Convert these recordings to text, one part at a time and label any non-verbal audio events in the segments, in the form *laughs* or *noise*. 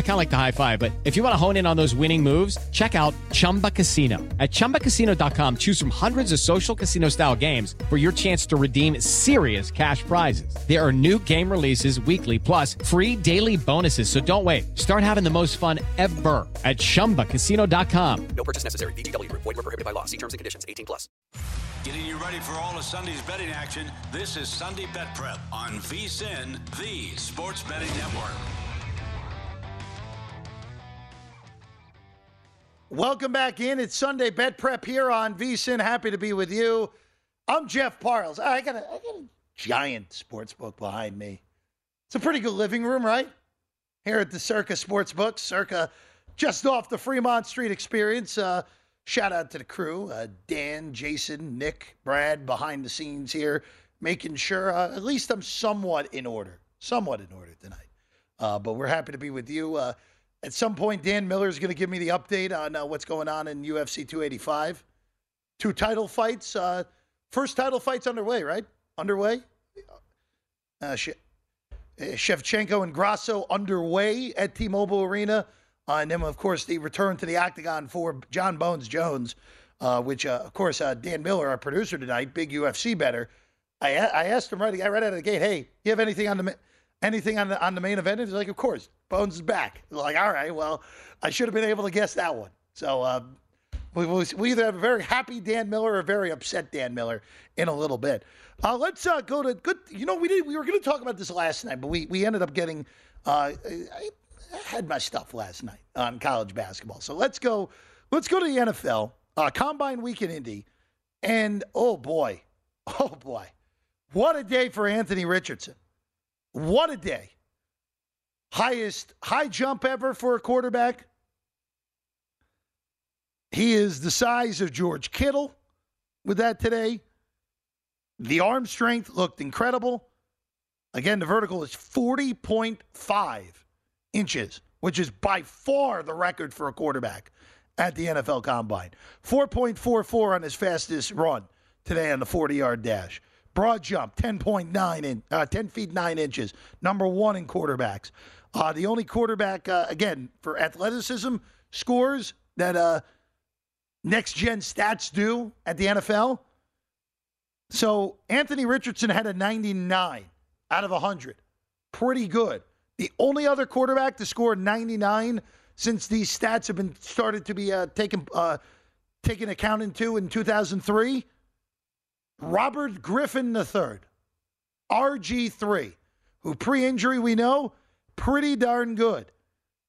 I kind of like the high five, but if you want to hone in on those winning moves, check out Chumba Casino. At ChumbaCasino.com, choose from hundreds of social casino style games for your chance to redeem serious cash prizes. There are new game releases weekly, plus free daily bonuses. So don't wait. Start having the most fun ever at ChumbaCasino.com. No purchase necessary. VGW Group. Void were prohibited by law. See terms and conditions. 18 plus. Getting you ready for all of Sunday's betting action. This is Sunday Bet Prep on VSIN, the Sports Betting Network. Welcome back in. It's Sunday Bet Prep here on VSIN. Happy to be with you. I'm Jeff Parles. I got a, I got a giant sports book behind me. It's a pretty good living room, right? Here at the Circa Sportsbook. Circa just off the Fremont Street experience. Uh, shout out to the crew uh, Dan, Jason, Nick, Brad behind the scenes here, making sure uh, at least I'm somewhat in order. Somewhat in order tonight. Uh, but we're happy to be with you. At some point, Dan Miller is going to give me the update on uh, what's going on in UFC 285. Two title fights. Uh, first title fights underway, right? Underway. Uh, She- uh, Shevchenko and Grasso underway at T-Mobile Arena, uh, and then of course the return to the octagon for John Bones Jones, uh, which uh, of course uh, Dan Miller, our producer tonight, big UFC better. I I asked him right, right out of the gate, hey, you have anything on the anything on the on the main event? He's like, of course, Bones is back. Like, all right, well, I should have been able to guess that one. So. Um, we, we, we either have a very happy Dan Miller or a very upset Dan Miller in a little bit. Uh, let's uh, go to good. You know, we did. We were going to talk about this last night, but we we ended up getting. Uh, I, I had my stuff last night on college basketball, so let's go. Let's go to the NFL uh, Combine Week in Indy, and oh boy, oh boy, what a day for Anthony Richardson! What a day! Highest high jump ever for a quarterback. He is the size of George Kittle with that today. The arm strength looked incredible. Again, the vertical is 40.5 inches, which is by far the record for a quarterback at the NFL Combine. 4.44 on his fastest run today on the 40 yard dash. Broad jump, 10.9 in, uh, 10 feet 9 inches, number one in quarterbacks. Uh, the only quarterback, uh, again, for athleticism scores that uh, next gen stats do at the NFL. So Anthony Richardson had a 99 out of 100. Pretty good. The only other quarterback to score 99 since these stats have been started to be uh, taken uh, taken account into in 2003, Robert Griffin III, RG3, who pre-injury we know pretty darn good.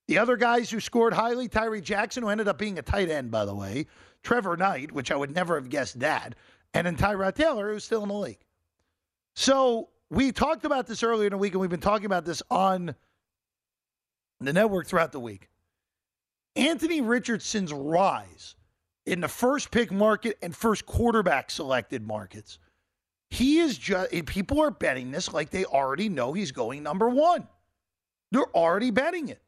The other guys who scored highly, Tyree Jackson, who ended up being a tight end, by the way, Trevor Knight, which I would never have guessed that, and then Tyrod Taylor, who's still in the league. So we talked about this earlier in the week, and we've been talking about this on the network throughout the week. Anthony Richardson's rise in the first pick market and first quarterback selected markets. He is just, people are betting this like they already know he's going number one. They're already betting it.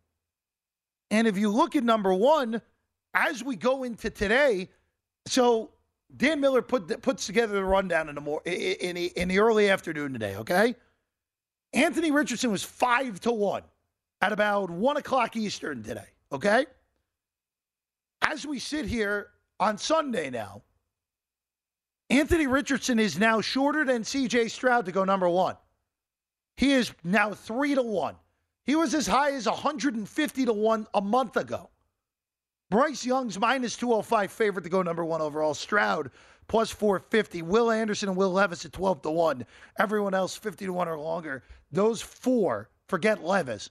And if you look at number one, as we go into today, so Dan Miller put puts together the rundown in the more in the, in the early afternoon today. Okay, Anthony Richardson was five to one at about one o'clock Eastern today. Okay, as we sit here on Sunday now, Anthony Richardson is now shorter than C.J. Stroud to go number one. He is now three to one. He was as high as 150 to 1 a month ago. Bryce Young's minus 205 favorite to go number one overall. Stroud plus 450. Will Anderson and Will Levis at 12 to 1. Everyone else 50 to 1 or longer. Those four, forget Levis.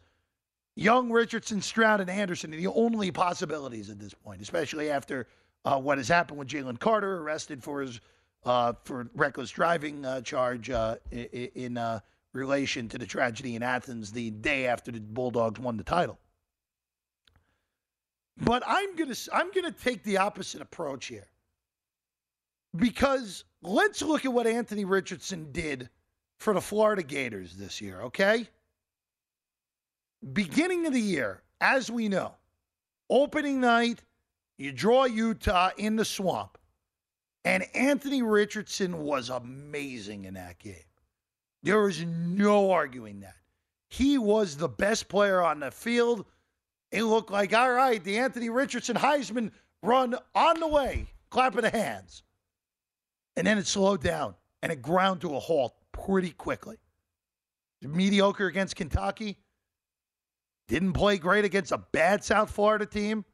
Young, Richardson, Stroud, and Anderson are the only possibilities at this point, especially after uh, what has happened with Jalen Carter, arrested for his uh, for reckless driving uh, charge uh, in uh, relation to the tragedy in Athens the day after the Bulldogs won the title. But I'm gonna I'm gonna take the opposite approach here. Because let's look at what Anthony Richardson did for the Florida Gators this year, okay? Beginning of the year, as we know, opening night, you draw Utah in the swamp. And Anthony Richardson was amazing in that game. There is no arguing that. He was the best player on the field. It looked like, all right, the Anthony Richardson Heisman run on the way, clapping the hands. And then it slowed down and it ground to a halt pretty quickly. Mediocre against Kentucky. Didn't play great against a bad South Florida team.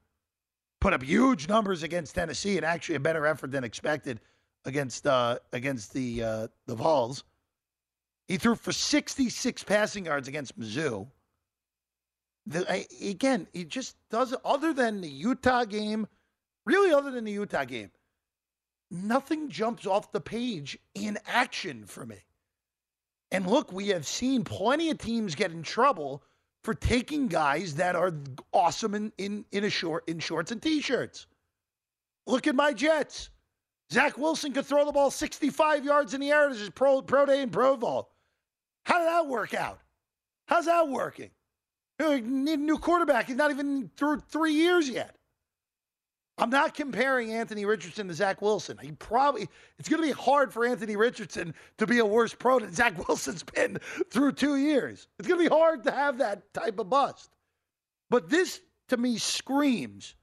Put up huge numbers against Tennessee and actually a better effort than expected against uh, against the uh, the Vols. He threw for 66 passing yards against Mizzou. The, again, he just doesn't, other than the Utah game, really, other than the Utah game, nothing jumps off the page in action for me. And look, we have seen plenty of teams get in trouble for taking guys that are awesome in, in, in a short in shorts and t-shirts. Look at my Jets. Zach Wilson could throw the ball 65 yards in the air as his pro, pro day in Provo. How did that work out? How's that working? You need a new quarterback. He's not even through three years yet. I'm not comparing Anthony Richardson to Zach Wilson. He probably it's going to be hard for Anthony Richardson to be a worse pro than Zach Wilson's *laughs* been through two years. It's going to be hard to have that type of bust. But this to me screams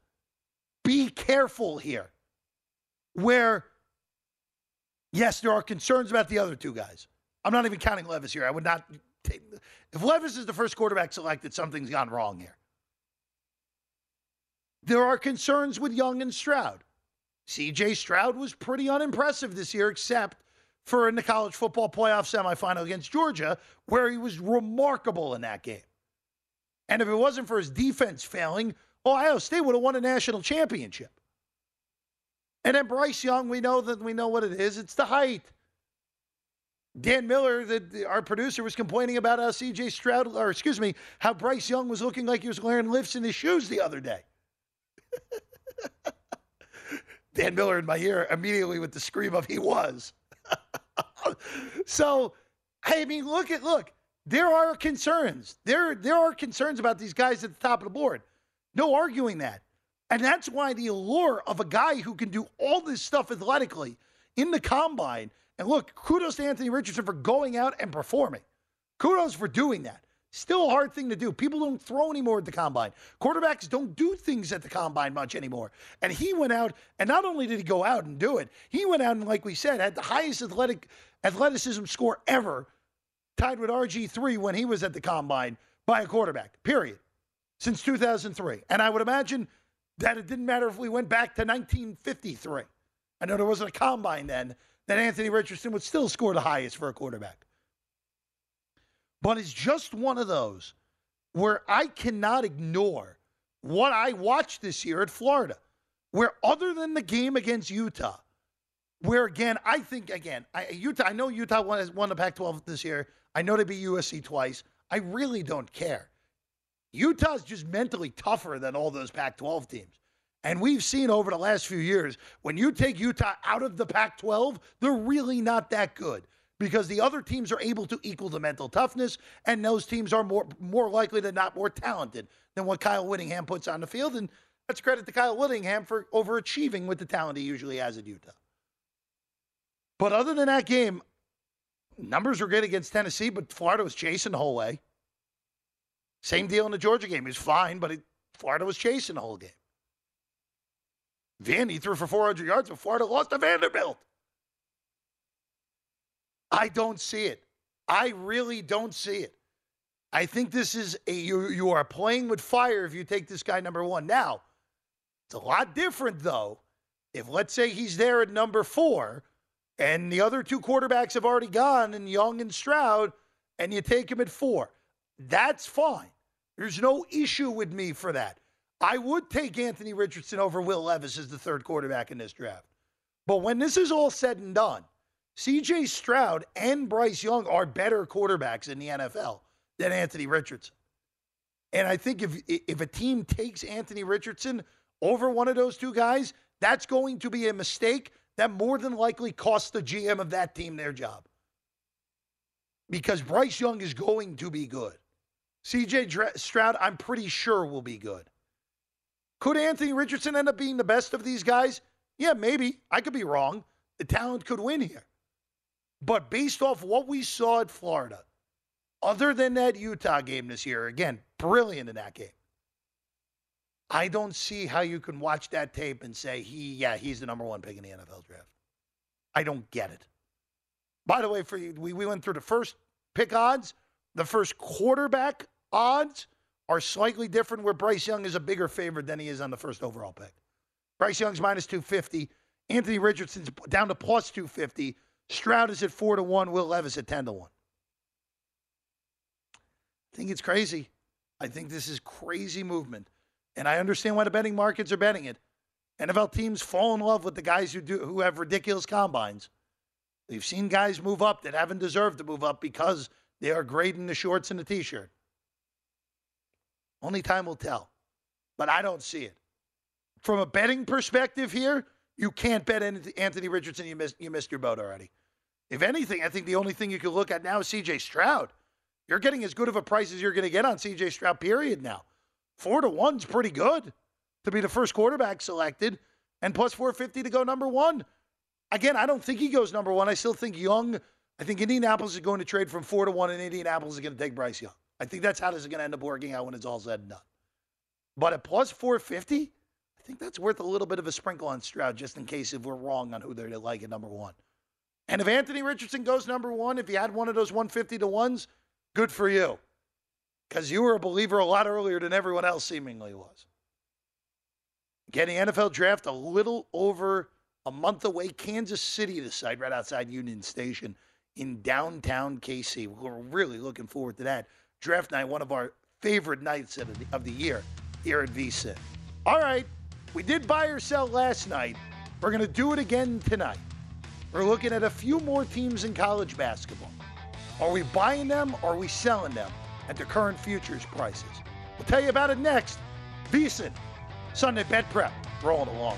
be careful here. Where yes, there are concerns about the other two guys. I'm not even counting Levis here. I would not take. If Levis is the first quarterback selected, something's gone wrong here. There are concerns with Young and Stroud. CJ Stroud was pretty unimpressive this year, except for in the college football playoff semifinal against Georgia, where he was remarkable in that game. And if it wasn't for his defense failing, Ohio State would have won a national championship. And then Bryce Young, we know that we know what it is. It's the height. Dan Miller, the, our producer, was complaining about how CJ Stroud, or excuse me, how Bryce Young was looking like he was wearing lifts in his shoes the other day. *laughs* Dan Miller in my ear immediately with the scream of he was. *laughs* so, I mean, look at look. There are concerns. There there are concerns about these guys at the top of the board. No arguing that. And that's why the allure of a guy who can do all this stuff athletically in the combine and look, kudos to Anthony Richardson for going out and performing. Kudos for doing that. Still a hard thing to do. People don't throw anymore at the combine. Quarterbacks don't do things at the combine much anymore. And he went out, and not only did he go out and do it, he went out and, like we said, had the highest athletic athleticism score ever, tied with RG3 when he was at the combine by a quarterback, period, since 2003. And I would imagine that it didn't matter if we went back to 1953. I know there wasn't a combine then, that Anthony Richardson would still score the highest for a quarterback. But it's just one of those where I cannot ignore what I watched this year at Florida, where other than the game against Utah, where again, I think, again, I, Utah, I know Utah won, won the Pac 12 this year. I know they beat USC twice. I really don't care. Utah's just mentally tougher than all those Pac 12 teams. And we've seen over the last few years, when you take Utah out of the Pac 12, they're really not that good because the other teams are able to equal the mental toughness, and those teams are more, more likely than not more talented than what Kyle Whittingham puts on the field. And that's credit to Kyle Whittingham for overachieving with the talent he usually has at Utah. But other than that game, numbers were good against Tennessee, but Florida was chasing the whole way. Same deal in the Georgia game. He was fine, but it, Florida was chasing the whole game. Vandy threw for 400 yards, but Florida lost to Vanderbilt. I don't see it. I really don't see it. I think this is a you you are playing with fire if you take this guy number one. Now, it's a lot different though. If let's say he's there at number four, and the other two quarterbacks have already gone, and Young and Stroud, and you take him at four, that's fine. There's no issue with me for that. I would take Anthony Richardson over Will Levis as the third quarterback in this draft. But when this is all said and done, CJ Stroud and Bryce Young are better quarterbacks in the NFL than Anthony Richardson. And I think if if a team takes Anthony Richardson over one of those two guys, that's going to be a mistake that more than likely costs the GM of that team their job. Because Bryce Young is going to be good. CJ Stroud, I'm pretty sure, will be good. Could Anthony Richardson end up being the best of these guys? Yeah, maybe. I could be wrong. The talent could win here. But based off what we saw at Florida, other than that Utah game this year, again, brilliant in that game. I don't see how you can watch that tape and say he, yeah, he's the number one pick in the NFL draft. I don't get it. By the way, for you, we, we went through the first pick odds, the first quarterback odds are slightly different where Bryce Young is a bigger favorite than he is on the first overall pick. Bryce Young's minus 250. Anthony Richardson's down to plus 250. Stroud is at 4 to 1. Will Levis at 10 to 1. I think it's crazy. I think this is crazy movement. And I understand why the betting markets are betting it. NFL teams fall in love with the guys who do who have ridiculous combines. We've seen guys move up that haven't deserved to move up because they are great in the shorts and the t-shirt. Only time will tell. But I don't see it. From a betting perspective here, you can't bet Anthony Richardson. You missed, you missed your boat already. If anything, I think the only thing you can look at now is CJ Stroud. You're getting as good of a price as you're going to get on CJ Stroud, period, now. Four to one's pretty good to be the first quarterback selected, and plus 450 to go number one. Again, I don't think he goes number one. I still think Young, I think Indianapolis is going to trade from four to one, and Indianapolis is going to take Bryce Young. I think that's how this is going to end up working out when it's all said and done. But at plus 450, I think that's worth a little bit of a sprinkle on Stroud just in case if we're wrong on who they're like at number one. And if Anthony Richardson goes number one, if you had one of those 150 to ones, good for you. Because you were a believer a lot earlier than everyone else seemingly was. Getting NFL draft a little over a month away. Kansas City, the site right outside Union Station in downtown KC. We're really looking forward to that draft night, one of our favorite nights of the, of the year here at VSIN. All right, we did buy or sell last night. We're going to do it again tonight. We're looking at a few more teams in college basketball. Are we buying them or are we selling them at the current futures prices? We'll tell you about it next. VSIN, Sunday Bet Prep, rolling along.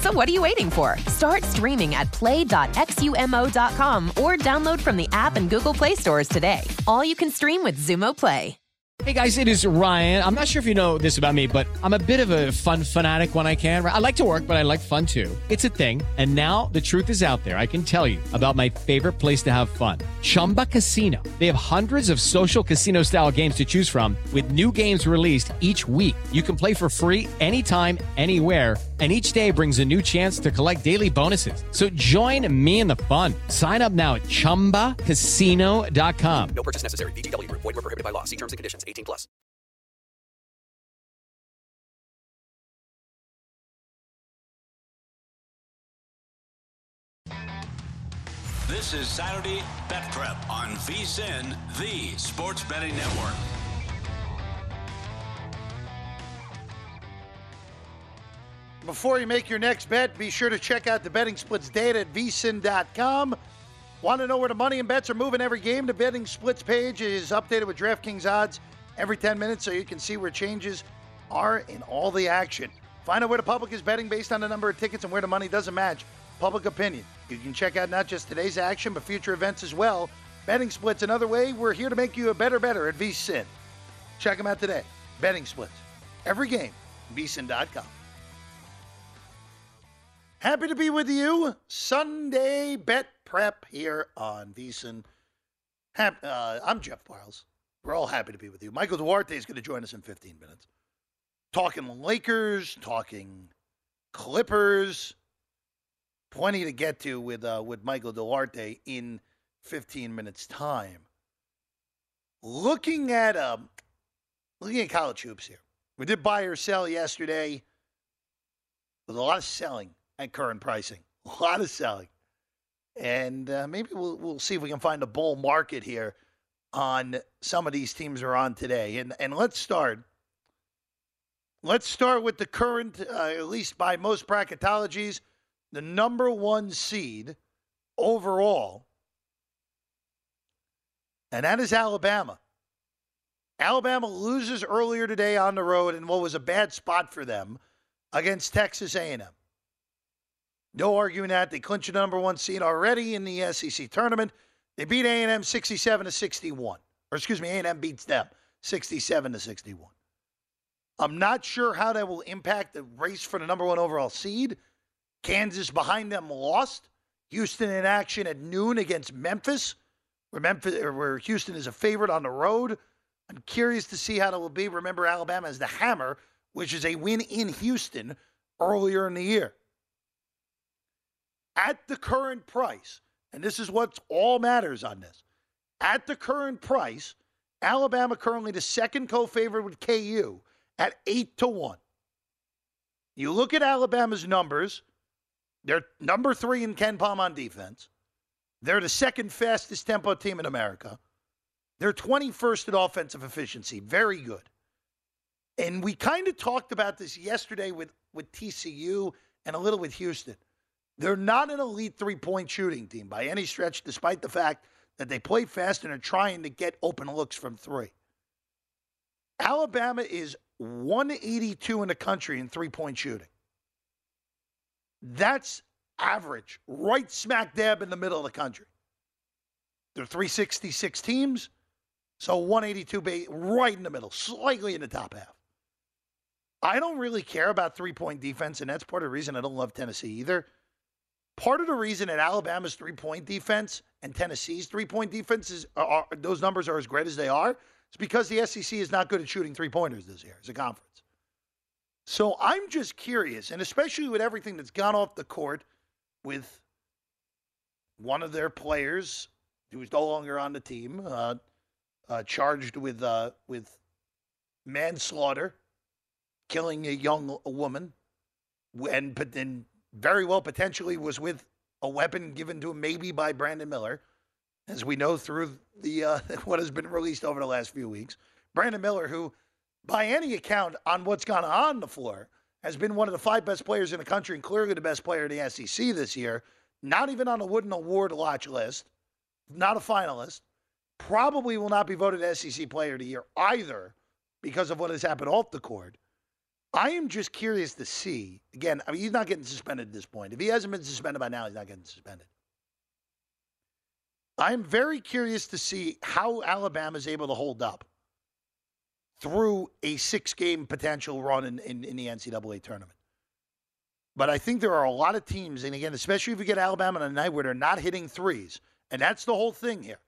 So what are you waiting for? Start streaming at play.xumo.com or download from the app and Google Play stores today. All you can stream with Xumo Play. Hey guys, it is Ryan. I'm not sure if you know this about me, but I'm a bit of a fun fanatic when I can. I like to work, but I like fun too. It's a thing. And now the truth is out there. I can tell you about my favorite place to have fun Chumba Casino. They have hundreds of social casino style games to choose from, with new games released each week. You can play for free anytime, anywhere and each day brings a new chance to collect daily bonuses. So join me in the fun. Sign up now at ChumbaCasino.com. No purchase necessary. VGW Group. Void were prohibited by law. See terms and conditions. 18 plus. This is Saturday Bet Prep on VSIN, the Sports Betting Network. Before you make your next bet, be sure to check out the betting splits data at vsin.com. Want to know where the money and bets are moving every game? The betting splits page is updated with DraftKings odds every 10 minutes so you can see where changes are in all the action. Find out where the public is betting based on the number of tickets and where the money doesn't match. Public opinion. You can check out not just today's action, but future events as well. Betting splits another way. We're here to make you a better better at VSIN. Check them out today. Betting splits. Every game. VSIN.com. Happy to be with you. Sunday bet prep here on VSIN. Hap- uh, I'm Jeff Parles. We're all happy to be with you. Michael Duarte is going to join us in 15 minutes. Talking Lakers, talking Clippers. Plenty to get to with uh, with Michael Duarte in 15 minutes time. Looking at um, looking at college hoops here. We did buy or sell yesterday. With a lot of selling at current pricing. *laughs* A lot of selling. And uh, maybe we'll, we'll see if we can find a bull market here on some of these teams are on today. And, and let's start. Let's start with the current, uh, at least by most bracketologies, the number one seed overall. And that is Alabama. Alabama loses earlier today on the road in what was a bad spot for them against Texas A&M. No arguing that. They clinched the number one seed already in the SEC tournament. They beat A&M 67 to 61. Or excuse me, A&M beats them 67 to 61. I'm not sure how that will impact the race for the number one overall seed. Kansas behind them lost. Houston in action at noon against Memphis, where Memphis where Houston is a favorite on the road. I'm curious to see how that will be. Remember, Alabama is the hammer, which is a win in Houston earlier in the year at the current price, and this is what all matters on this. At the current price, Alabama currently the second co-favorite with KU at eight to one. You look at Alabama's numbers; they're number three in KenPom on defense. They're the second fastest tempo team in America. They're 21st in offensive efficiency. Very good. And we kind of talked about this yesterday with, with TCU and a little with Houston. They're not an elite three point shooting team by any stretch, despite the fact that they play fast and are trying to get open looks from three. Alabama is 182 in the country in three point shooting. That's average, right smack dab in the middle of the country. There are 366 teams, so 182 right in the middle, slightly in the top half. I don't really care about three point defense, and that's part of the reason I don't love Tennessee either. Part of the reason that Alabama's three point defense and Tennessee's three point defenses are, are, those numbers are as great as they are is because the SEC is not good at shooting three pointers this year as a conference. So I'm just curious, and especially with everything that's gone off the court with one of their players who's no longer on the team, uh, uh, charged with uh, with manslaughter, killing a young a woman, and but then very well potentially was with a weapon given to him maybe by Brandon Miller. as we know through the uh, *laughs* what has been released over the last few weeks. Brandon Miller, who, by any account, on what's gone on the floor, has been one of the five best players in the country and clearly the best player in the SEC this year. Not even on a Wooden Award watch list, not a finalist. Probably will not be voted SEC Player of the Year either because of what has happened off the court. I am just curious to see. Again, I mean, he's not getting suspended at this point. If he hasn't been suspended by now, he's not getting suspended. I'm very curious to see how Alabama is able to hold up through a six game potential run in, in, in, the NCAA tournament. But I think there are a lot of teams, and again, especially if you get Alabama on a night where they're not hitting threes, and that's the whole thing here.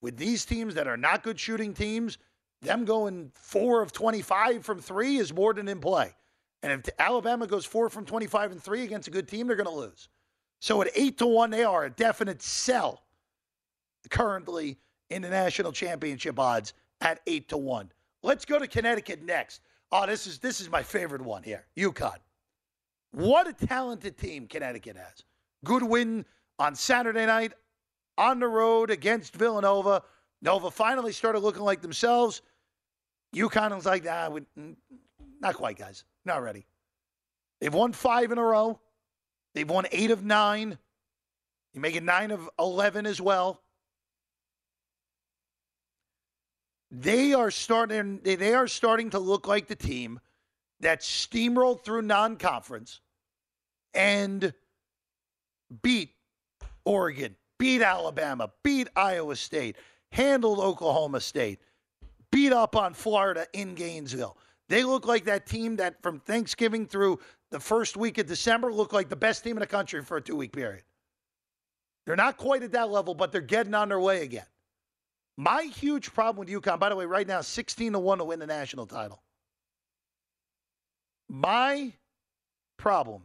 With these teams that are not good shooting teams, them going four of 25 from three is more than in play. And if Alabama goes four from 25 and three against a good team, they're going to lose. So at eight to one, they are a definite sell currently in the national championship odds at eight to one. Let's go to Connecticut next. Oh, this is this is my favorite one here. UConn. What a talented team Connecticut has. Good win on Saturday night on the road against Villanova. Nova finally started looking like themselves. UConn was like, ah, we, not quite, guys. Not ready. They've won five in a row. They've won eight of nine. You make it nine of 11 as well. They are starting. They are starting to look like the team that steamrolled through non-conference and beat Oregon, beat Alabama, beat Iowa State, handled Oklahoma State, beat up on Florida in Gainesville. They look like that team that from Thanksgiving through the first week of December looked like the best team in the country for a two week period. They're not quite at that level, but they're getting on their way again. My huge problem with UConn, by the way, right now, 16 to 1 to win the national title. My problem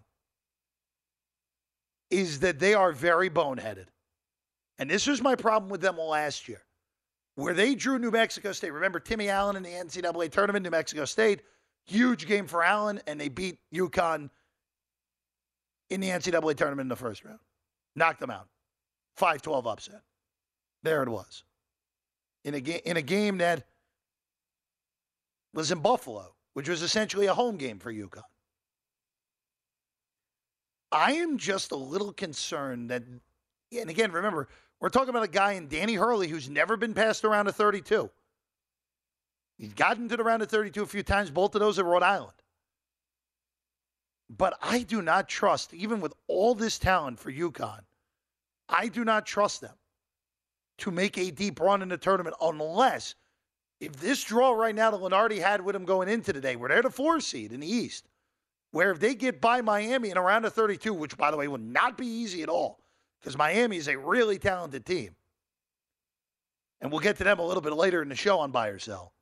is that they are very boneheaded. And this was my problem with them last year where they drew New Mexico State. Remember Timmy Allen in the NCAA tournament, New Mexico State, huge game for Allen, and they beat UConn in the NCAA tournament in the first round. Knocked them out. 5 12 upset. There it was. In a, ga- in a game that was in Buffalo, which was essentially a home game for UConn. I am just a little concerned that, and again, remember, we're talking about a guy in Danny Hurley who's never been past around a 32. He's gotten to the round of 32 a few times, both of those at Rhode Island. But I do not trust, even with all this talent for UConn, I do not trust them to make a deep run in the tournament unless if this draw right now that Lunardi had with them going into today, where they're the four seed in the East, where if they get by Miami in a round of 32, which by the way would not be easy at all, because Miami is a really talented team. And we'll get to them a little bit later in the show on buy or sell.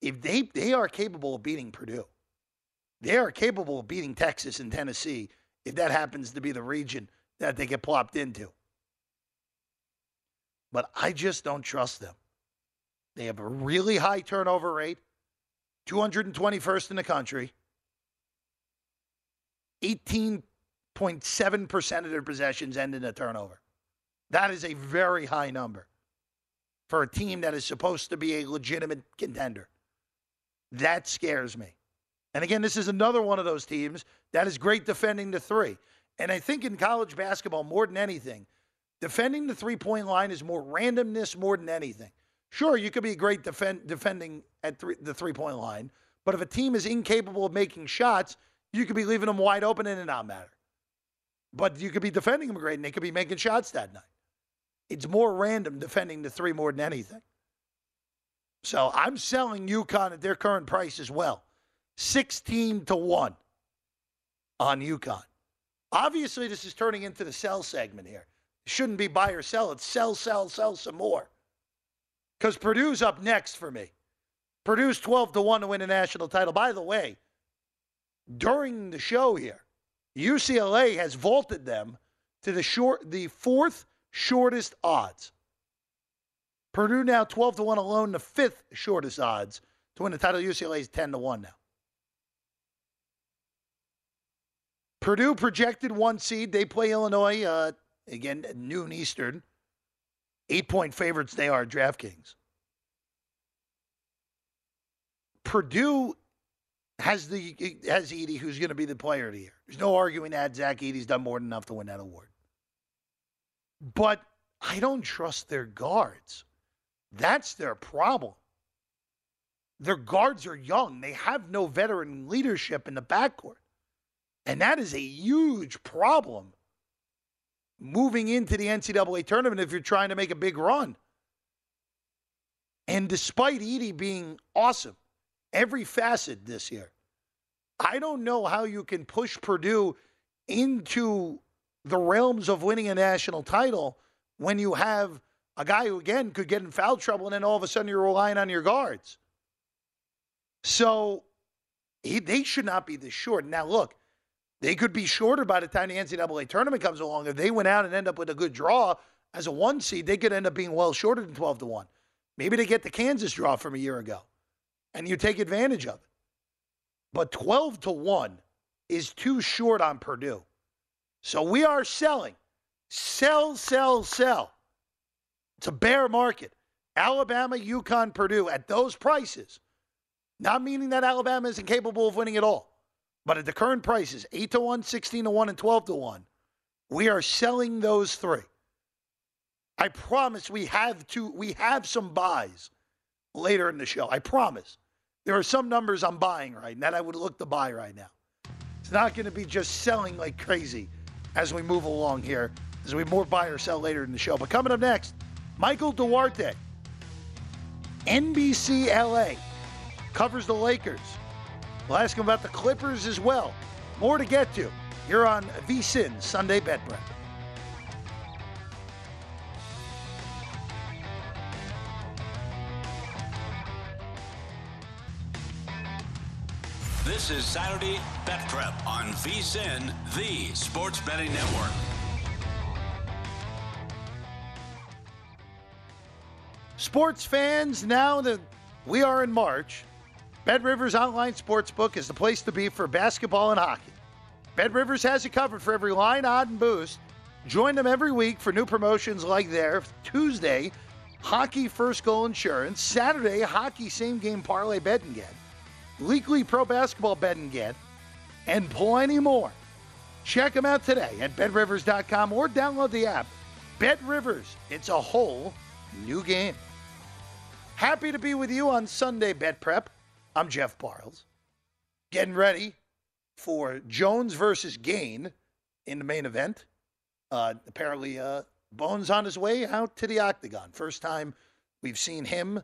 If they they are capable of beating Purdue, they are capable of beating Texas and Tennessee if that happens to be the region that they get plopped into. But I just don't trust them. They have a really high turnover rate, 221st in the country, 18 0.7% of their possessions end in a turnover. That is a very high number for a team that is supposed to be a legitimate contender. That scares me. And again, this is another one of those teams that is great defending the three. And I think in college basketball, more than anything, defending the three point line is more randomness more than anything. Sure, you could be a great defend, defending at three, the three point line, but if a team is incapable of making shots, you could be leaving them wide open and it not matter. But you could be defending them great and they could be making shots that night. It's more random defending the three more than anything. So I'm selling UConn at their current price as well. 16 to 1 on UConn. Obviously, this is turning into the sell segment here. It shouldn't be buy or sell. It's sell, sell, sell some more. Because Purdue's up next for me. Purdue's 12 to 1 to win a national title. By the way, during the show here, UCLA has vaulted them to the short, the fourth shortest odds. Purdue now 12 to 1 alone, the fifth shortest odds to win the title. UCLA is 10 to 1 now. Purdue projected one seed. They play Illinois uh, again at noon Eastern eight point favorites they are DraftKings. Purdue has the has Edey, who's going to be the player of the year. There's no arguing that Zach Edey's done more than enough to win that award. But I don't trust their guards. That's their problem. Their guards are young. They have no veteran leadership in the backcourt. And that is a huge problem moving into the NCAA tournament if you're trying to make a big run. And despite Edey being awesome, every facet this year, I don't know how you can push Purdue into the realms of winning a national title when you have a guy who, again, could get in foul trouble and then all of a sudden you're relying on your guards. So he, they should not be this short. Now, look, they could be shorter by the time the NCAA tournament comes along. If they went out and end up with a good draw as a one seed, they could end up being well shorter than 12 to 1. Maybe they get the Kansas draw from a year ago and you take advantage of it. But 12 to 1 is too short on Purdue. So we are selling. Sell, sell, sell. It's a bear market. Alabama, UConn, Purdue at those prices. Not meaning that Alabama isn't capable of winning at all. But at the current prices, 8 to 1, 16 to 1, and 12 to 1, we are selling those three. I promise we have to we have some buys later in the show. I promise. There are some numbers I'm buying right now that I would look to buy right now. It's not going to be just selling like crazy as we move along here, as we more buy or sell later in the show. But coming up next, Michael Duarte, NBC LA, covers the Lakers. We'll ask him about the Clippers as well. More to get to. You're on VSIN Sunday Bet Prep. This is Saturday Bet Prep on VSIN, the Sports Betting Network. Sports fans, now that we are in March, Bet Rivers Online Sportsbook is the place to be for basketball and hockey. Bet Rivers has you covered for every line, odd, and boost. Join them every week for new promotions like their Tuesday, hockey first goal insurance, Saturday, hockey same game parlay bet and get, weekly pro basketball bet and get, and plenty more. Check them out today at betrivers.com or download the app. Bet Rivers, it's a whole new game. Happy to be with you on Sunday Bet Prep. I'm Jeff Parles. Getting ready for Jones versus Gane in the main event. Uh, apparently, uh, Bones on his way out to the octagon. First time we've seen him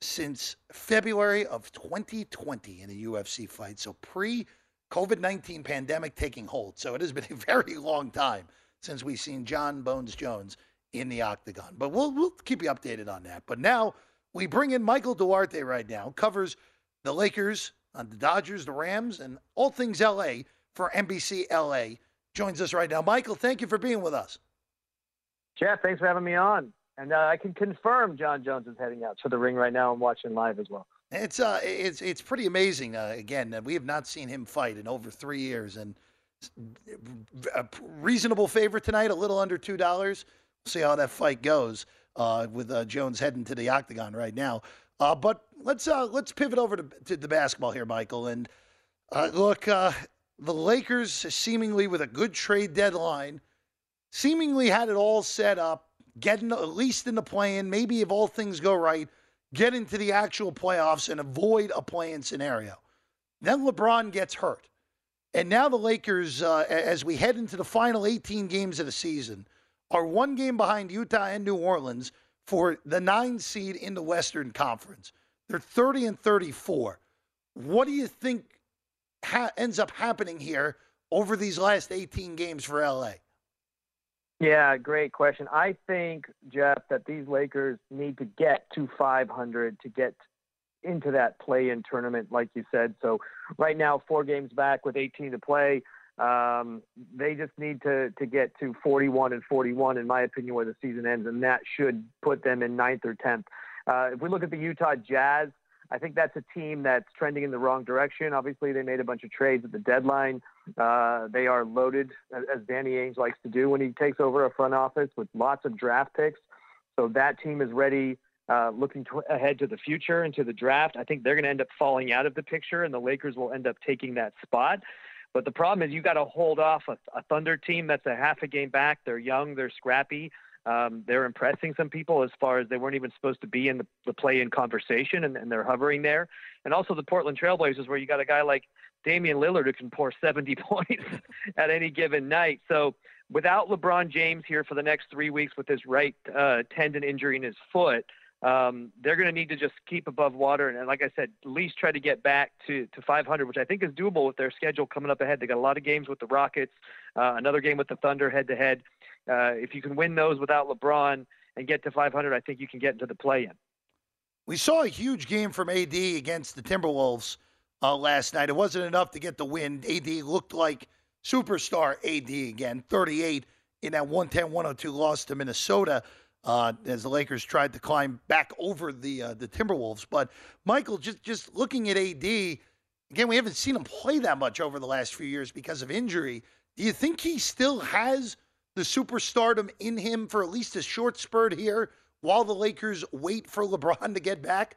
since February of 2020 in a UFC fight. So pre COVID 19 pandemic taking hold. So it has been *laughs* a very long time since we've seen John Bones Jones in the octagon. But we'll, we'll keep you updated on that. But now we bring in Michael Duarte right now, covers the Lakers, uh, the Dodgers, the Rams, and all things LA for NBC LA. Joins us right now. Michael, thank you for being with us. Jeff, thanks for having me on. And uh, I can confirm John Jones is heading out to the ring right now and watching live as well. It's uh, it's it's pretty amazing. Uh, again, we have not seen him fight in over three years, and a reasonable favorite tonight, a little under two dollars. We'll see how that fight goes uh, with uh, Jones heading to the octagon right now. Uh, but let's uh, let's pivot over to, to, the basketball here, Michael. And uh, look, uh, the Lakers seemingly with a good trade deadline, seemingly had it all set up, getting at least in the play-in. Maybe if all things go right, get into the actual playoffs and avoid a play-in scenario. Then LeBron gets hurt, and now the Lakers, uh, as we head into the final 18 games of the season, are one game behind Utah and New Orleans for the nine seed in the Western Conference. They're 30 and 34. What do you think ha- ends up happening here over these last 18 games for LA? Yeah, great question. I think, Jeff, that these Lakers need to get to 500 to get into that play in tournament, like you said. So, right now, four games back with 18 to play. Um, they just need to to get to 41 and 41, in my opinion, where the season ends, and that should put them in ninth or tenth. Uh, if we look at the Utah Jazz, I think that's a team that's trending in the wrong direction. Obviously, they made a bunch of trades at the deadline. Uh, they are loaded, as Danny Ainge likes to do when he takes over a front office with lots of draft picks. So that team is ready, uh, looking to, ahead to the future and to the draft. I think they're going to end up falling out of the picture, and the Lakers will end up taking that spot. But the problem is you got to hold off a, a Thunder team that's a half a game back. They're young, they're scrappy. Um, they're impressing some people as far as they weren't even supposed to be in the, the play-in conversation, and, and they're hovering there. And also the Portland Trailblazers, where you got a guy like Damian Lillard who can pour 70 *laughs* points at any given night. So without LeBron James here for the next three weeks with his right uh, tendon injury in his foot, um, they're going to need to just keep above water. And, and, like I said, at least try to get back to, to 500, which I think is doable with their schedule coming up ahead. They got a lot of games with the Rockets, uh, another game with the Thunder head to head. If you can win those without LeBron and get to 500, I think you can get into the play in. We saw a huge game from AD against the Timberwolves uh, last night. It wasn't enough to get the win. AD looked like superstar AD again, 38 in that 110 102 loss to Minnesota. Uh, as the Lakers tried to climb back over the uh, the Timberwolves, but Michael, just just looking at AD again, we haven't seen him play that much over the last few years because of injury. Do you think he still has the superstardom in him for at least a short spurt here while the Lakers wait for LeBron to get back?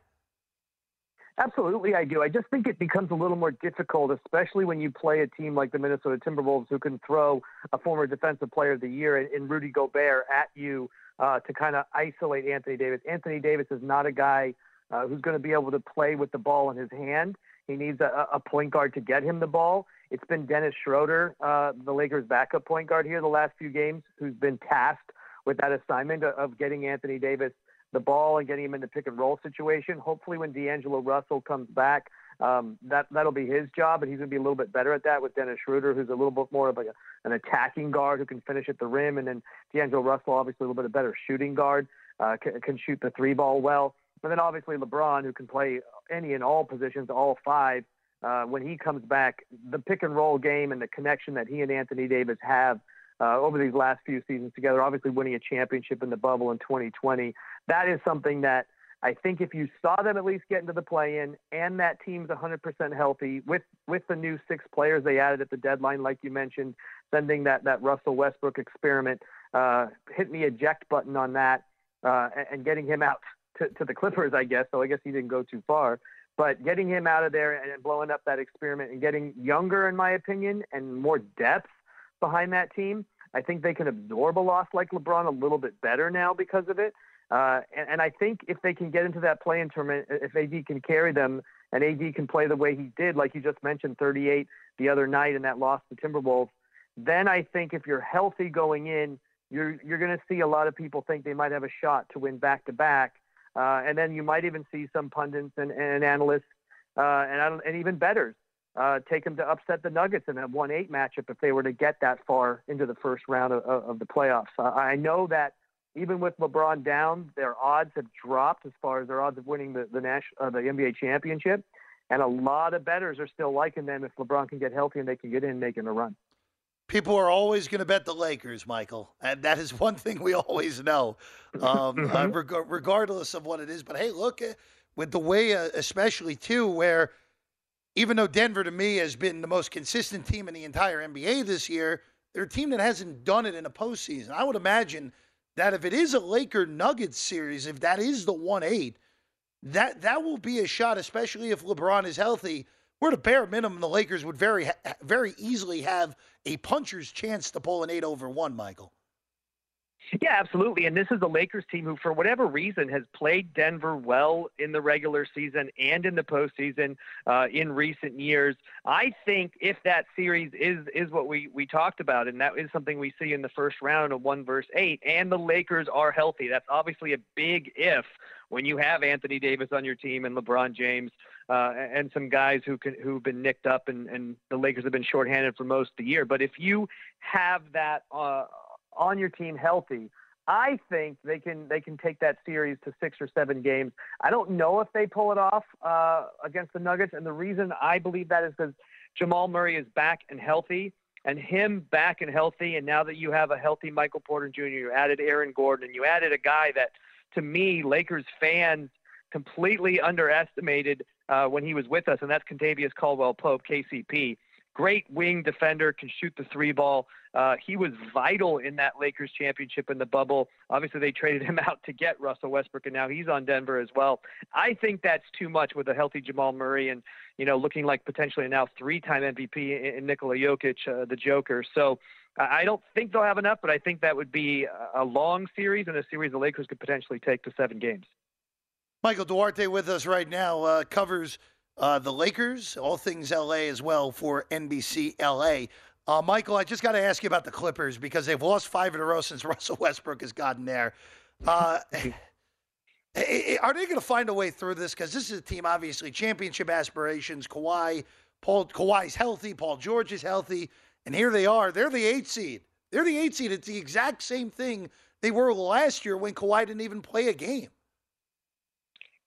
Absolutely, I do. I just think it becomes a little more difficult, especially when you play a team like the Minnesota Timberwolves, who can throw a former Defensive Player of the Year in, Rudy Gobert at you uh, to kind of isolate Anthony Davis. Anthony Davis is not a guy uh, who's going to be able to play with the ball in his hand. He needs a, a point guard to get him the ball. It's been Dennis Schroeder, uh, the Lakers' backup point guard here the last few games, who's been tasked with that assignment of getting Anthony Davis – the ball and getting him in the pick and roll situation. Hopefully, when D'Angelo Russell comes back, um, that that'll be his job, and he's going to be a little bit better at that with Dennis Schroeder, who's a little bit more of a, an attacking guard who can finish at the rim, and then D'Angelo Russell, obviously a little bit of better shooting guard, uh, can, can shoot the three ball well, and then obviously LeBron, who can play any and all positions, all five. Uh, when he comes back, the pick and roll game and the connection that he and Anthony Davis have uh, over these last few seasons together, obviously winning a championship in the bubble in 2020. That is something that I think if you saw them at least get into the play-in and that team's 100% healthy with with the new six players they added at the deadline, like you mentioned, sending that that Russell Westbrook experiment, uh, hit the eject button on that, uh, and, and, getting him out to, to the Clippers, I guess. So I guess he didn't go too far, but getting him out of there and blowing up that experiment and getting younger, in my opinion, and more depth behind that team I think they can absorb a loss like LeBron a little bit better now because of it. Uh, and, and, I think if they can get into that play-in tournament, if AD can carry them and AD can play the way he did, like you just mentioned, 38 the other night in that loss to Timberwolves, then I think if you're healthy going in, you're you're going to see a lot of people think they might have a shot to win back to back, and then you might even see some pundits and, and analysts uh, and and even betters uh, take them to upset the Nuggets in a 1 8 matchup if they were to get that far into the first round of, of the playoffs. Uh, I know that even with LeBron down, their odds have dropped as far as their odds of winning the, the, Nash, uh, the NBA championship. And a lot of bettors are still liking them if LeBron can get healthy and they can get in making a run. People are always going to bet the Lakers, Michael, and that is *laughs* one thing we always know, um, *laughs* uh, reg- regardless of what it is. But hey, look, uh, with the way, uh, especially too, where even though Denver to me has been the most consistent team in the entire NBA this year, they're a team that hasn't done it in a postseason. I would imagine that if it is a Laker Nuggets series, if that is the one eight, that that will be a shot, especially if LeBron is healthy. Where the bare minimum, the Lakers would very very easily have a puncher's chance to pull an eight over one, Michael. Yeah, absolutely. And this is the Lakers team who, for whatever reason, has played Denver well in the regular season and in the postseason uh, in recent years. I think if that series is is what we we talked about, and that is something we see in the first round of one verse eight, and the Lakers are healthy, that's obviously a big if when you have Anthony Davis on your team and LeBron James. Uh, and some guys who can who've been nicked up, and, and the Lakers have been shorthanded for most of the year. But if you have that uh, on your team healthy, I think they can they can take that series to six or seven games. I don't know if they pull it off uh, against the Nuggets, and the reason I believe that is because Jamal Murray is back and healthy, and him back and healthy, and now that you have a healthy Michael Porter Jr., you added Aaron Gordon, and you added a guy that, to me, Lakers fans completely underestimated uh, when he was with us, and that's Kentavious Caldwell Pope, KCP great wing defender, can shoot the three ball. Uh, he was vital in that Lakers championship in the bubble. Obviously, they traded him *laughs* out to get Russell Westbrook, and now he's on Denver as well. I think that's too much with a healthy Jamal Murray and you know looking like potentially now three-time MVP in Nikola Jokic, uh, the Joker. So. I don't think they'll have enough, but I think that would be a long series and a series the Lakers could potentially take to seven games. Michael Duarte with us right now uh, covers uh, the Lakers, all things LA as well for NBC LA. Uh, Michael, I just got to ask you about the Clippers because they've lost five in a row since *laughs* Russell Westbrook has gotten there. Uh, *laughs* are they going to find a way through this? Because this is a team, obviously, championship aspirations. Kawhi, Paul, Kawhi's healthy. Paul George is healthy, and here they are. They're the eight seed. They're the eight seed. It's the exact same thing they were last year when Kawhi didn't even play a game.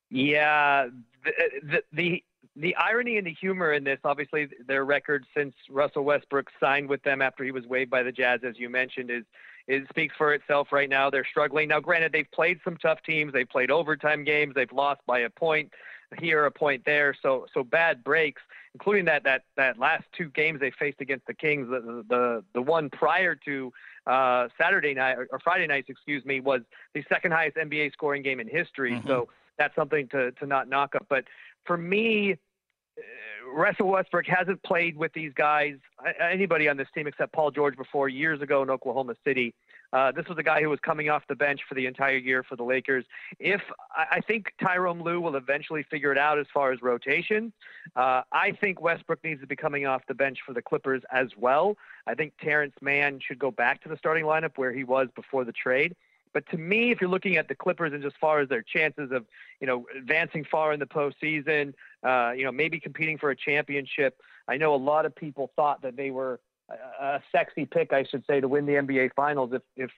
Yeah, the, the, the the irony and the humor in this, obviously, their record since Russell Westbrook signed with them after he was waived by the Jazz, as you mentioned, is it speaks for itself right now. They're struggling. Now, granted, they've played some tough teams. They've played overtime games. They've lost by a point here, a point there. So, so bad breaks, including that that that last two games they faced against the Kings. The the the one prior to uh, Saturday night or Friday nights, excuse me, was the second highest NBA scoring game in history. Mm-hmm. So that's something to to not knock up. But for me, uh, Russell Westbrook hasn't played with these guys, anybody on this team except Paul George before years ago in Oklahoma City. Uh, this was a guy who was coming off the bench for the entire year for the Lakers. If I think Tyronn Lue will eventually figure it out as far as rotation, uh, I think Westbrook needs to be coming off the bench for the Clippers as well. I think Terance Mann should go back to the starting lineup where he was before the trade. But to me, if you're looking at the Clippers and just far as their chances of, you know, advancing far in the postseason, uh, you know, maybe competing for a championship, I know a lot of people thought that they were a, a sexy pick, I should say, to win the NBA Finals if if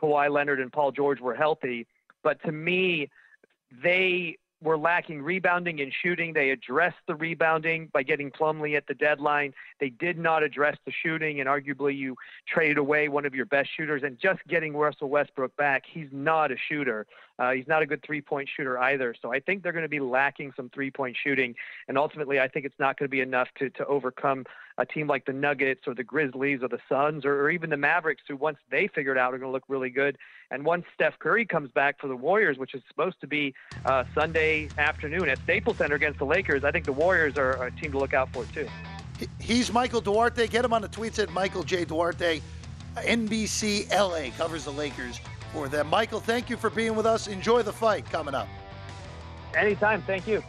Kawhi Leonard and Paul George were healthy. But to me, they were lacking rebounding and shooting. They addressed the rebounding by getting Plumlee at the deadline. They did not address the shooting, and arguably you traded away one of your best shooters. And just getting Russell Westbrook back, he's not a shooter. Uh, he's not a good three point shooter either. So I think they're going to be lacking some three point shooting. And ultimately, I think it's not going to be enough to, to overcome a team like the Nuggets or the Grizzlies or the Suns or, or even the Mavericks, who once they figure it out are going to look really good. And once Steph Curry comes back for the Warriors, which is supposed to be uh, Sunday afternoon at Staples Center against the Lakers, I think the Warriors are a team to look out for too. He's Michael Duarte. Get him on the tweets at Michael J. Duarte. NBC LA covers the Lakers for them. Michael, thank you for being with us. Enjoy the fight coming up. Anytime. Thank you.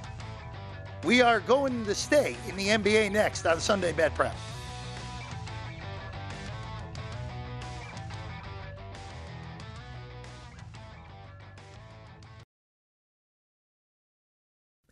We are going to stay in the NBA next on Sunday Bet Prep.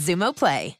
Xumo Play.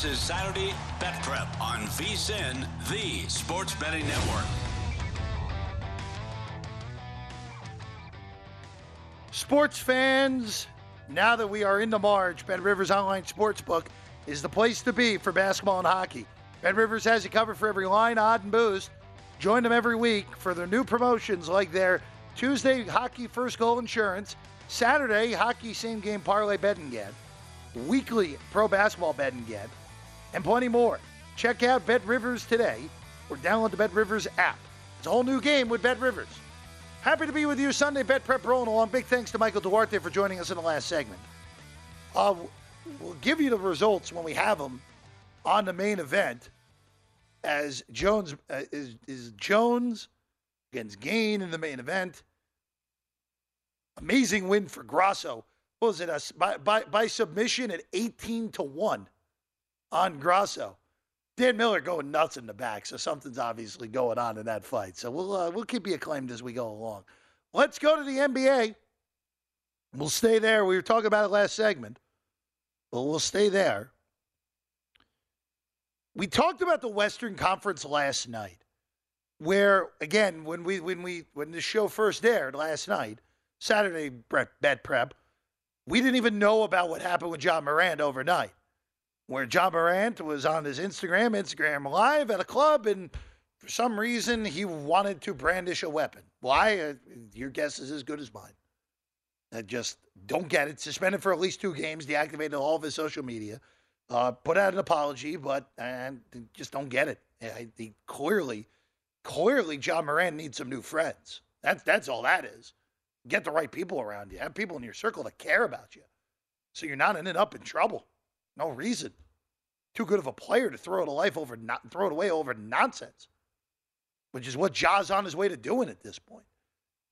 This is Saturday Bet Prep on VSIN, the Sports Betting Network. Sports fans, now that we are into March, Bet Rivers Online Sportsbook is the place to be for basketball and hockey. Bet Rivers has you covered for every line, odd, and boost. Join them every week for their new promotions like their Tuesday Hockey First Goal Insurance, Saturday Hockey Same Game Parlay Bet and Get, weekly Pro Basketball Bet and Get, and plenty more. Check out Bet Rivers today or download the Bet Rivers app. It's a whole new game with Bet Rivers. Happy to be with you Sunday Bet Prep rolling along. Big thanks to Michael Duarte for joining us in the last segment. Uh, we'll give you the results when we have them on the main event. As Jones uh, is, is Jones against Gane in the main event. Amazing win for Grasso. What was it? Uh, by, by, by submission at 18 to 1 on Grasso. Dan Miller going nuts in the back, so something's obviously going on in that fight. So we'll uh, we'll keep you acclaimed as we go along. Let's go to the NBA. We'll stay there. We were talking about it last segment, but we'll stay there. We talked about the Western Conference last night, where again when we when we when the show first aired last night, Saturday bet prep, we didn't even know about what happened with Ja Morant overnight where Ja Morant was on his Instagram, Instagram Live at a club, and for some reason he wanted to brandish a weapon. Why? Uh, your guess is as good as mine. I just don't get it. Suspended for at least two games, deactivated all of his social media, uh, put out an apology, but and just don't get it. I, clearly, clearly, Ja Morant needs some new friends. That's that's all that is. Get the right people around you. Have people in your circle that care about you, so you're not ending up in trouble. No reason. Too good of a player to throw it a life over not throw it away over nonsense. Which is what Ja's on his way to doing at this point.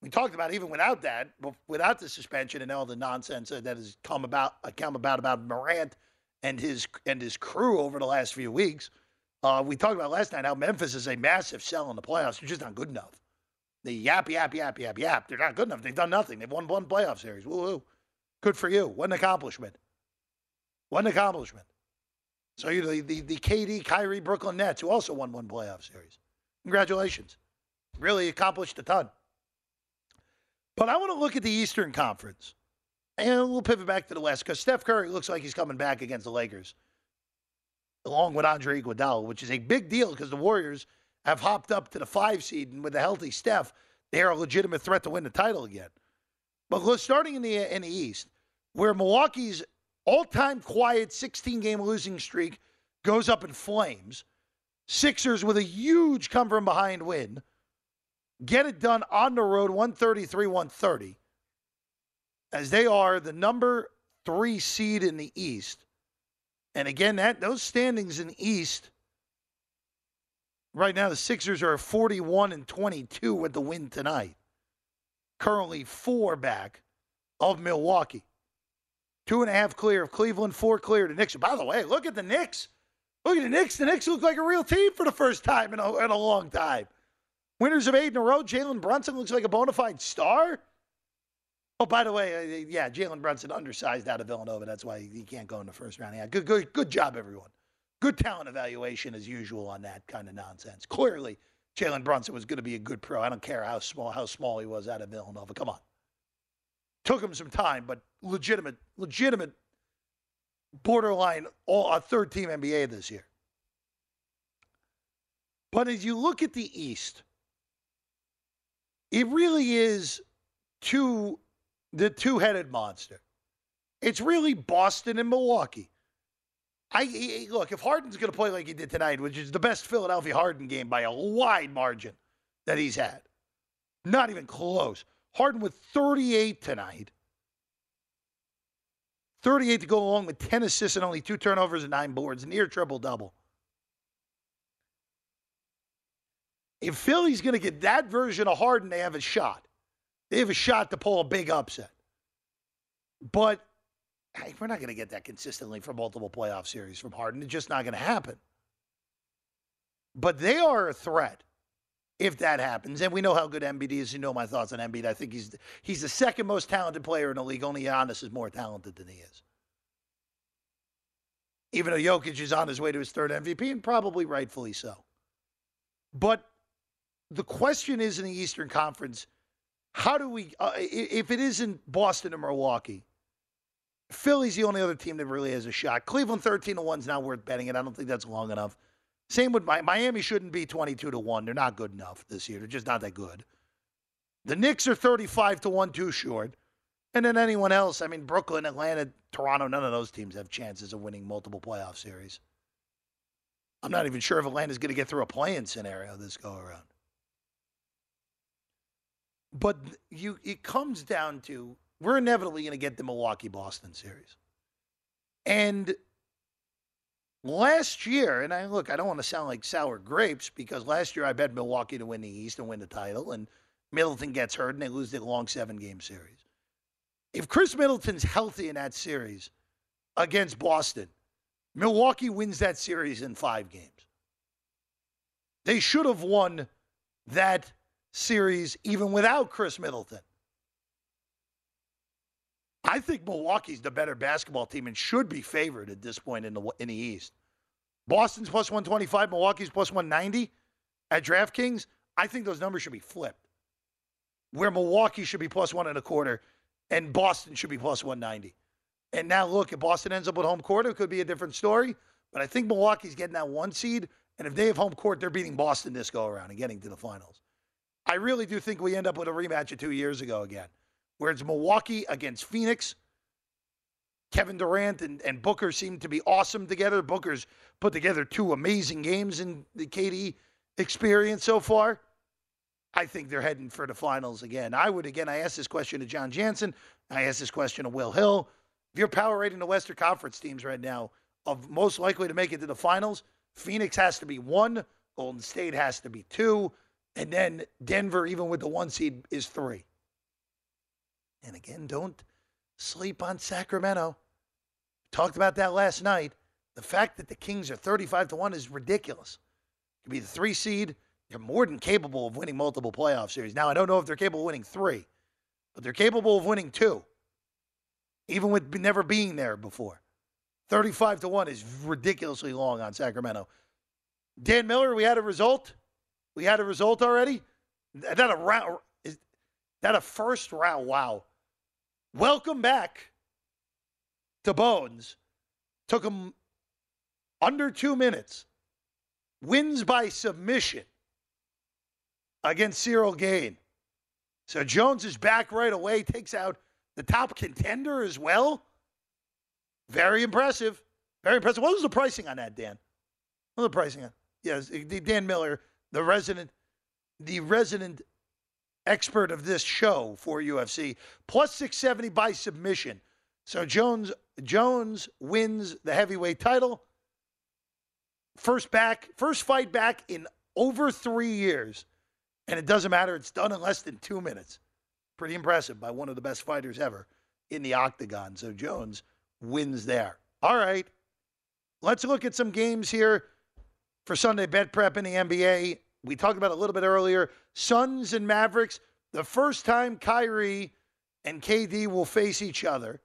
We talked about even without that, without the suspension and all the nonsense that has come about uh, come about about Morant and his and his crew over the last few weeks. Uh, we talked about last night how Memphis is a massive sell in the playoffs. They're just not good enough. They yap, yap, yap, yap, yap. They're not good enough. They've done nothing. They've won one playoff series. Woo woo. Good for you. What an accomplishment. What an accomplishment. So you the, the, the KD Kyrie Brooklyn Nets, who also won one playoff series. Congratulations. Really accomplished a ton. But I want to look at the Eastern Conference. And we'll pivot back to the West because Steph Curry looks like he's coming back against the Lakers, along with Andre Iguodala, which is a big deal because the Warriors have hopped up to the five seed, and with a healthy Steph, they are a legitimate threat to win the title again. But starting in the in the East, where Milwaukee's all time quiet 16 game losing streak goes up in flames. Sixers with a huge come from behind win. Get it done on the road 133 130 as they are the number three seed in the East. And again, that those standings in the East right now, the Sixers are 41 and 22 with the win tonight. Currently four back of Milwaukee. Two and a half clear of Cleveland, four clear to Knicks. By the way, look at the Knicks. Look at the Knicks. The Knicks look like a real team for the first time in a, in a long time. Winners of eight in a row. Jalen Brunson looks like a bona fide star. Oh, by the way, uh, yeah, Jalen Brunson undersized out of Villanova. That's why he can't go in the first round. Yeah, good, good, good job, everyone. Good talent evaluation as usual on that kind of nonsense. Clearly, Jalen Brunson was going to be a good pro. I don't care how small how small he was out of Villanova. Come on. Took him some time, but legitimate, legitimate, borderline all a third team NBA this year. But as you look at the East, it really is two the two-headed monster. It's really Boston and Milwaukee. I look if Harden's going to play like he did tonight, which is the best Philadelphia Harden game by a wide margin that he's had, not even close. Harden with 38 tonight. 38 to go along with 10 assists and only two turnovers and nine boards, near triple double. If Philly's going to get that version of Harden, they have a shot. They have a shot to pull a big upset. But hey, we're not going to get that consistently for multiple playoff series from Harden. It's just not going to happen. But they are a threat if that happens. And we know how good Embiid is. You know my thoughts on Embiid. I think he's he's the second most talented player in the league. Only Giannis is more talented than he is. Even though Jokic is on his way to his third MVP, and probably rightfully so. But the question is in the Eastern Conference, how do we, uh, if it isn't Boston or Milwaukee, Philly's the only other team that really has a shot. Cleveland 13 to 1 is not worth betting it. I don't think that's long enough. Same with Miami shouldn't be 22 to 1. They're not good enough this year. They're just not that good. The Knicks are 35 to 1 too short. And then anyone else, I mean Brooklyn, Atlanta, Toronto, none of those teams have chances of winning multiple playoff series. I'm not even sure if Atlanta's going to get through a play-in scenario this go around. But you it comes down to we're inevitably going to get the Milwaukee Boston series. And last year, and I look, I don't want to sound like sour grapes because last year I bet Milwaukee to win the East and win the title, and Middleton gets hurt and they lose the long seven game series. If Khris Middleton's healthy in that series against Boston, Milwaukee wins that series in five games. They should have won that series even without Khris Middleton. I think Milwaukee's the better basketball team and should be favored at this point in the in the East. Boston's plus 125, Milwaukee's plus 190 at DraftKings. I think those numbers should be flipped. Where Milwaukee should be plus one and a quarter and Boston should be plus 190. And now look, if Boston ends up with home court, it could be a different story. But I think Milwaukee's getting that one seed. And if they have home court, they're beating Boston this go around and getting to the finals. I really do think we end up with a rematch of two years ago again where it's Milwaukee against Phoenix. Kevin Durant and, and Booker seem to be awesome together. Booker's put together two amazing games in the KD experience so far. I think they're heading for the finals again. I would, again, I asked this question to John Jansen. I asked this question to Will Hill. If you're power rating the Western Conference teams right now of most likely to make it to the finals, Phoenix has to be one, Golden State has to be two, and then Denver, even with the one seed, is three. And again, don't sleep on Sacramento. Talked about that last night. The fact that the Kings are 35 to 1 is ridiculous. Could be the three seed. They're more than capable of winning multiple playoff series. Now, I don't know if they're capable of winning three, but they're capable of winning two, even with never being there before. 35 to 1 is ridiculously long on Sacramento. Dan Miller, we had a result. We had a result already. That a round is that a first round. Wow. Welcome back to Bones. Took him under two minutes. Wins by submission against Ciryl Gane. So Jones is back right away, takes out the top contender as well. Very impressive. Very impressive. What was the pricing on that, Dan? What was the pricing on? Yes, Dan Miller, the resident, the resident expert of this show for UFC, plus 670 by submission. So Jones Jones wins the heavyweight title. First back, first fight back in over three years. And it doesn't matter, it's done in less than two minutes. Pretty impressive by one of the best fighters ever in the octagon. So Jones wins there. All right. Let's look at some games here for Sunday bet prep in the NBA we talked about a little bit earlier. Suns and Mavericks, the first time Kyrie and KD will face each other.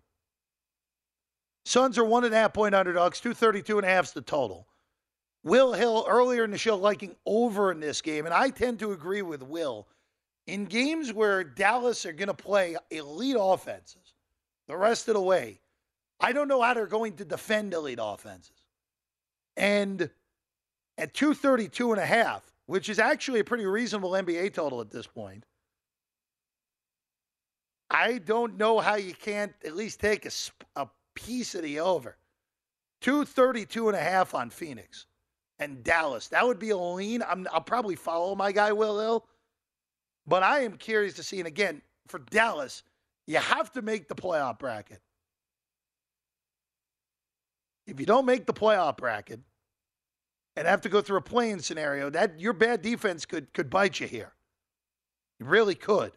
Suns are one and a half point underdogs, 232 and a half is the total. Will Hill earlier in the show liking over in this game, and I tend to agree with Will. In games where Dallas are going to play elite offenses the rest of the way, I don't know how they're going to defend elite offenses. And at 232 and a half, which is actually a pretty reasonable NBA total at this point. I don't know how you can't at least take a, a piece of the over. 232 and a half on Phoenix and Dallas. That would be a lean. i will probably follow my guy Will Hill, but I am curious to see. And again, for Dallas, you have to make the playoff bracket. If you don't make the playoff bracket, and have to go through a play-in scenario, that your bad defense could could bite you here. It really could.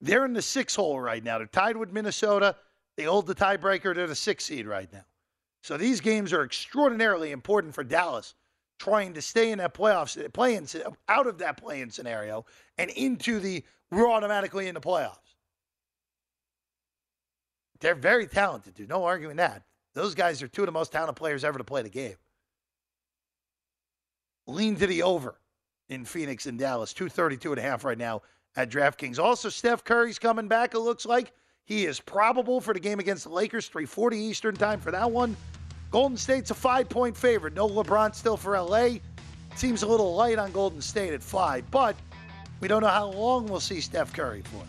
They're in the six hole right now. They're tied with Minnesota. They hold the tiebreaker. They're the six seed right now. So these games are extraordinarily important for Dallas, trying to stay in that playoffs, playing out of that play-in scenario and into the we're automatically in the playoffs. They're very talented, dude. No arguing that. Those guys are two of the most talented players ever to play the game. Lean to the over in Phoenix and Dallas. 232 and a half right now at DraftKings. Also, Steph Curry's coming back, it looks like. He is probable for the game against the Lakers, 340 Eastern time for that one. Golden State's a five-point favorite. No LeBron still for LA. Seems a little light on Golden State at five, but we don't know how long we'll see Steph Curry for.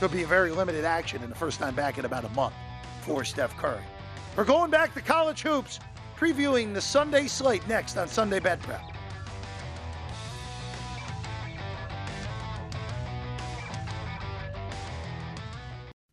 Could be a very limited action in the first time back in about a month for Steph Curry. We're going back to college hoops, previewing the Sunday slate next on Sunday Bet Prep.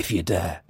if you dare.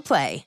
Play.